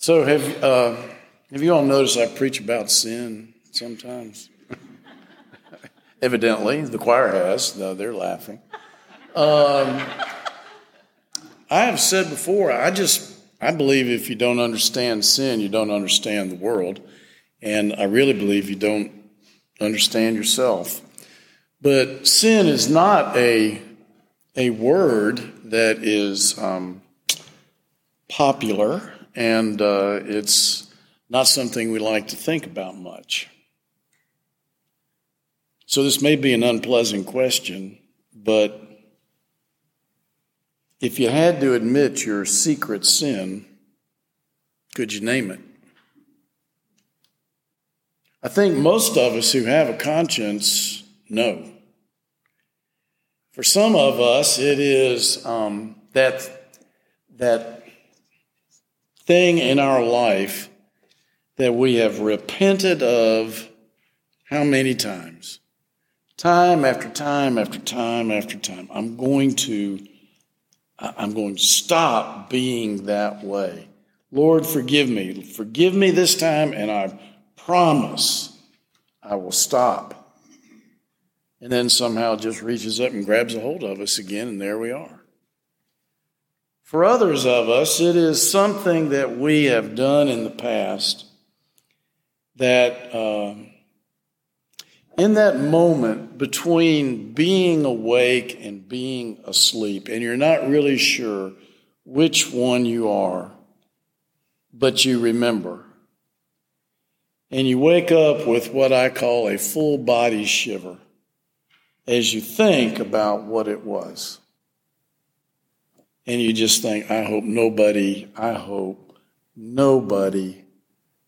So have uh, have you all noticed I preach about sin sometimes? Evidently, the choir has. though they're laughing. Um, I have said before. I just I believe if you don't understand sin, you don't understand the world, and I really believe you don't understand yourself. But sin is not a a word that is um, popular and uh, it's not something we like to think about much. So, this may be an unpleasant question, but if you had to admit your secret sin, could you name it? I think most of us who have a conscience know. For some of us, it is um, that, that thing in our life that we have repented of how many times? Time after time after time after time. I'm going to I'm going to stop being that way. Lord, forgive me. Forgive me this time, and I promise I will stop. And then somehow just reaches up and grabs a hold of us again, and there we are. For others of us, it is something that we have done in the past that uh, in that moment between being awake and being asleep, and you're not really sure which one you are, but you remember. And you wake up with what I call a full body shiver as you think about what it was. And you just think, I hope nobody, I hope nobody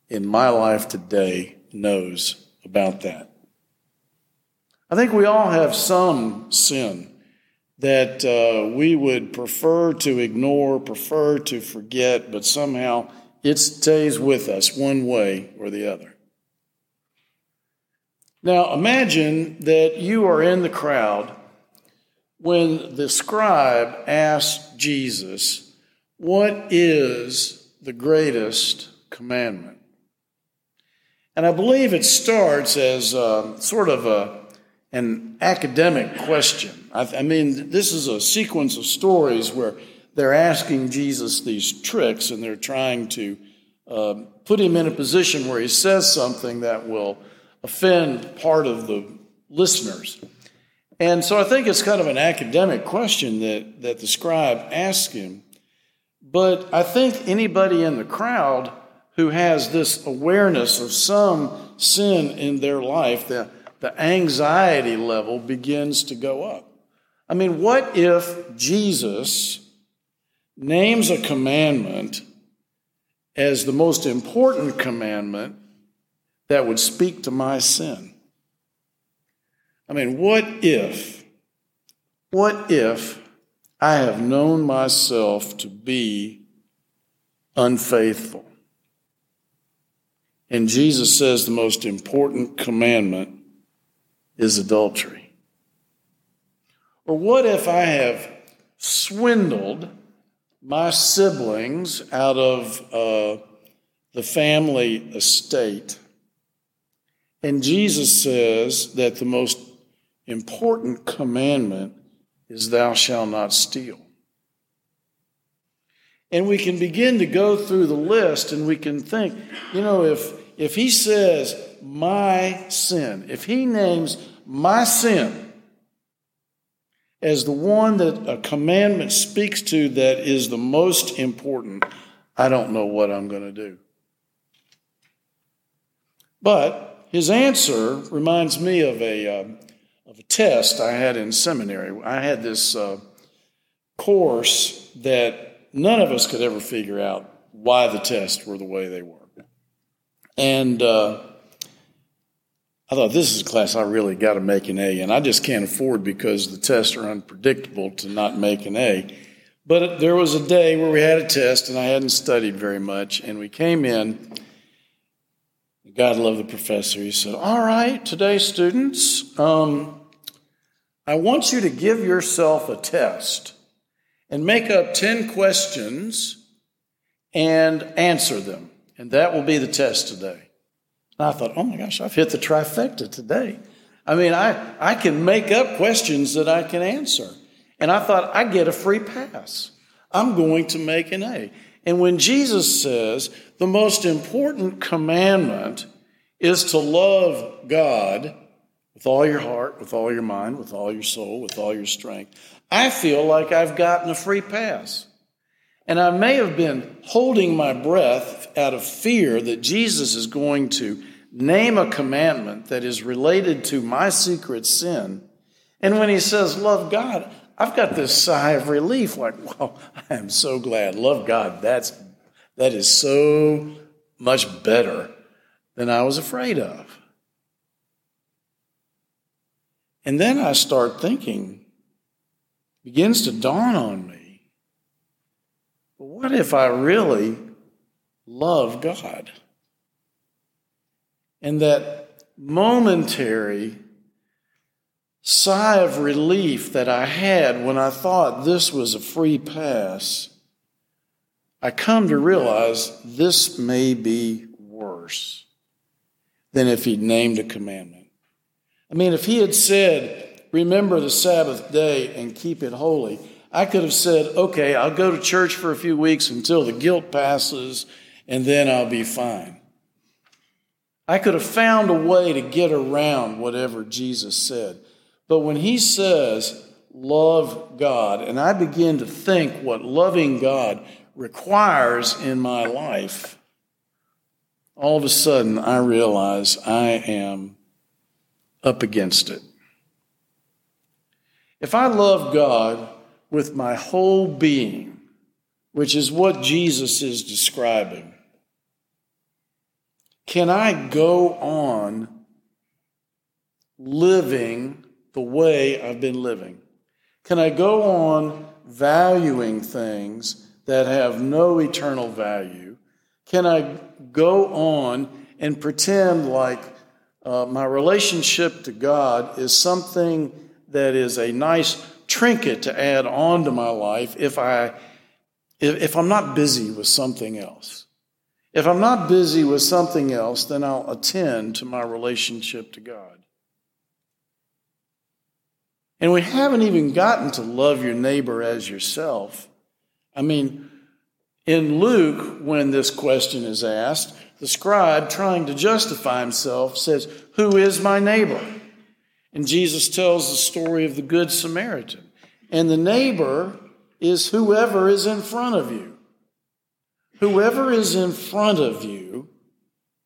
in my life today knows about that. I think we all have some sin that uh, we would prefer to ignore, prefer to forget, but somehow it stays with us one way or the other. Now, imagine that you are in the crowd when the scribe asked Jesus, What is the greatest commandment? And I believe it starts as a, sort of a, an academic question. I, I mean, this is a sequence of stories where they're asking Jesus these tricks and they're trying to uh, put him in a position where he says something that will offend part of the listeners. And so I think it's kind of an academic question that, that the scribe asked him. But I think anybody in the crowd who has this awareness of some sin in their life, the, the anxiety level begins to go up. I mean, what if Jesus names a commandment as the most important commandment that would speak to my sin? I mean, what if, what if I have known myself to be unfaithful? And Jesus says the most important commandment is adultery. Or what if I have swindled my siblings out of uh, the family estate? And Jesus says that the most important commandment is thou shalt not steal. And we can begin to go through the list and we can think, you know, if, if he says my sin, if he names my sin as the one that a commandment speaks to that is the most important, I don't know what I'm going to do. But his answer reminds me of a, um, of a test I had in seminary. I had this uh, course that none of us could ever figure out why the tests were the way they were. And uh, I thought, this is a class I really got to make an A, and I just can't afford because the tests are unpredictable to not make an A. But there was a day where we had a test, and I hadn't studied very much, and we came in. God love the professor. He said, All right, today, students, um, I want you to give yourself a test and make up 10 questions and answer them. And that will be the test today. And I thought, oh my gosh, I've hit the trifecta today. I mean, I, I can make up questions that I can answer. And I thought, I get a free pass. I'm going to make an A. And when Jesus says the most important commandment is to love God with all your heart, with all your mind, with all your soul, with all your strength, I feel like I've gotten a free pass. And I may have been holding my breath out of fear that Jesus is going to name a commandment that is related to my secret sin. And when he says, Love God, I've got this sigh of relief like, wow, I am so glad. Love God. That's, that is so much better than I was afraid of. And then I start thinking, begins to dawn on me, what if I really love God? And that momentary sigh of relief that I had when I thought this was a free pass, I come to realize this may be worse than if he'd named a commandment. I mean, if he had said, Remember the Sabbath day and keep it holy, I could have said, Okay, I'll go to church for a few weeks until the guilt passes and then I'll be fine. I could have found a way to get around whatever Jesus said. But when he says, love God, and I begin to think what loving God requires in my life, all of a sudden I realize I am up against it. If I love God with my whole being, which is what Jesus is describing, can I go on living the way I've been living? Can I go on valuing things that have no eternal value? Can I go on and pretend like uh, my relationship to God is something that is a nice trinket to add on to my life if I if, if I'm not busy with something else? If I'm not busy with something else, then I'll attend to my relationship to God. And we haven't even gotten to love your neighbor as yourself. I mean, in Luke, when this question is asked, the scribe, trying to justify himself, says, Who is my neighbor? And Jesus tells the story of the Good Samaritan. And the neighbor is whoever is in front of you. Whoever is in front of you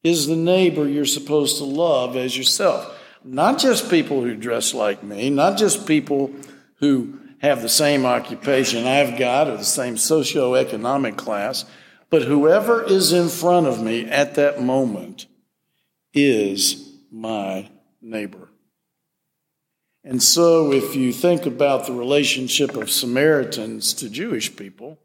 is the neighbor you're supposed to love as yourself. Not just people who dress like me, not just people who have the same occupation I've got or the same socioeconomic class, but whoever is in front of me at that moment is my neighbor. And so, if you think about the relationship of Samaritans to Jewish people,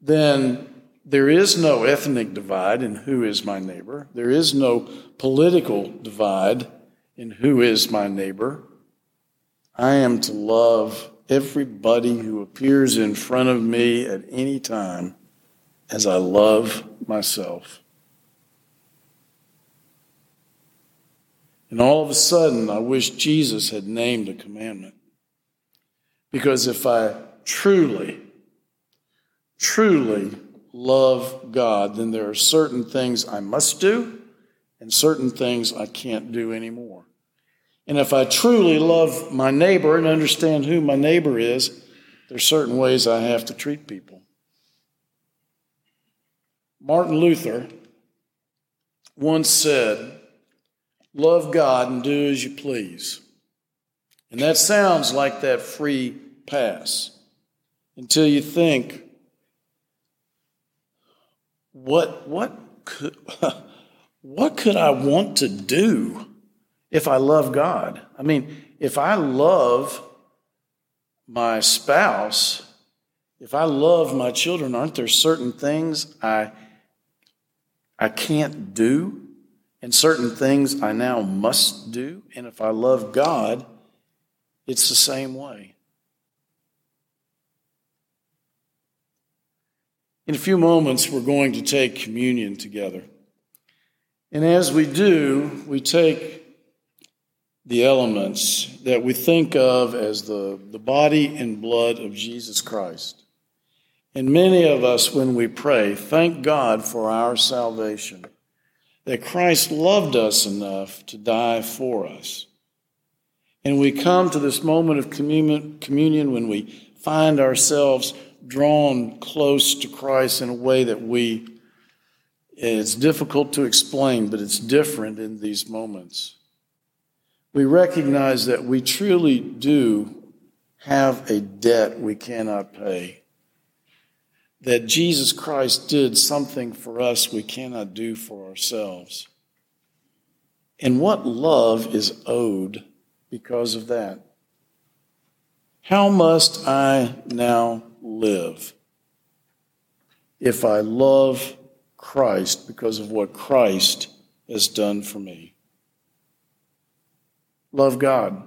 then there is no ethnic divide in who is my neighbor. There is no political divide in who is my neighbor. I am to love everybody who appears in front of me at any time as I love myself. And all of a sudden, I wish Jesus had named a commandment. Because if I truly, truly love God, then there are certain things I must do and certain things I can't do anymore. And if I truly love my neighbor and understand who my neighbor is, there's certain ways I have to treat people. Martin Luther once said, Love God and do as you please. And that sounds like that free pass until you think, what, what, could, what could I want to do if I love God? I mean, if I love my spouse, if I love my children, aren't there certain things I, I can't do and certain things I now must do? And if I love God, it's the same way. In a few moments, we're going to take communion together. And as we do, we take the elements that we think of as the, the body and blood of Jesus Christ. And many of us, when we pray, thank God for our salvation, that Christ loved us enough to die for us. And we come to this moment of communion, when we find ourselves drawn close to Christ in a way that we, it's difficult to explain, but it's different in these moments we recognize that we truly do have a debt we cannot pay. That Jesus Christ did something for us we cannot do for ourselves. And what love is owed because of that? How must I now live if I love Christ because of what Christ has done for me? Love God.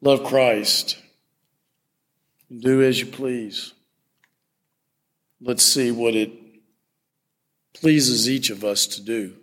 Love Christ. Do as you please. Let's see what it pleases each of us to do.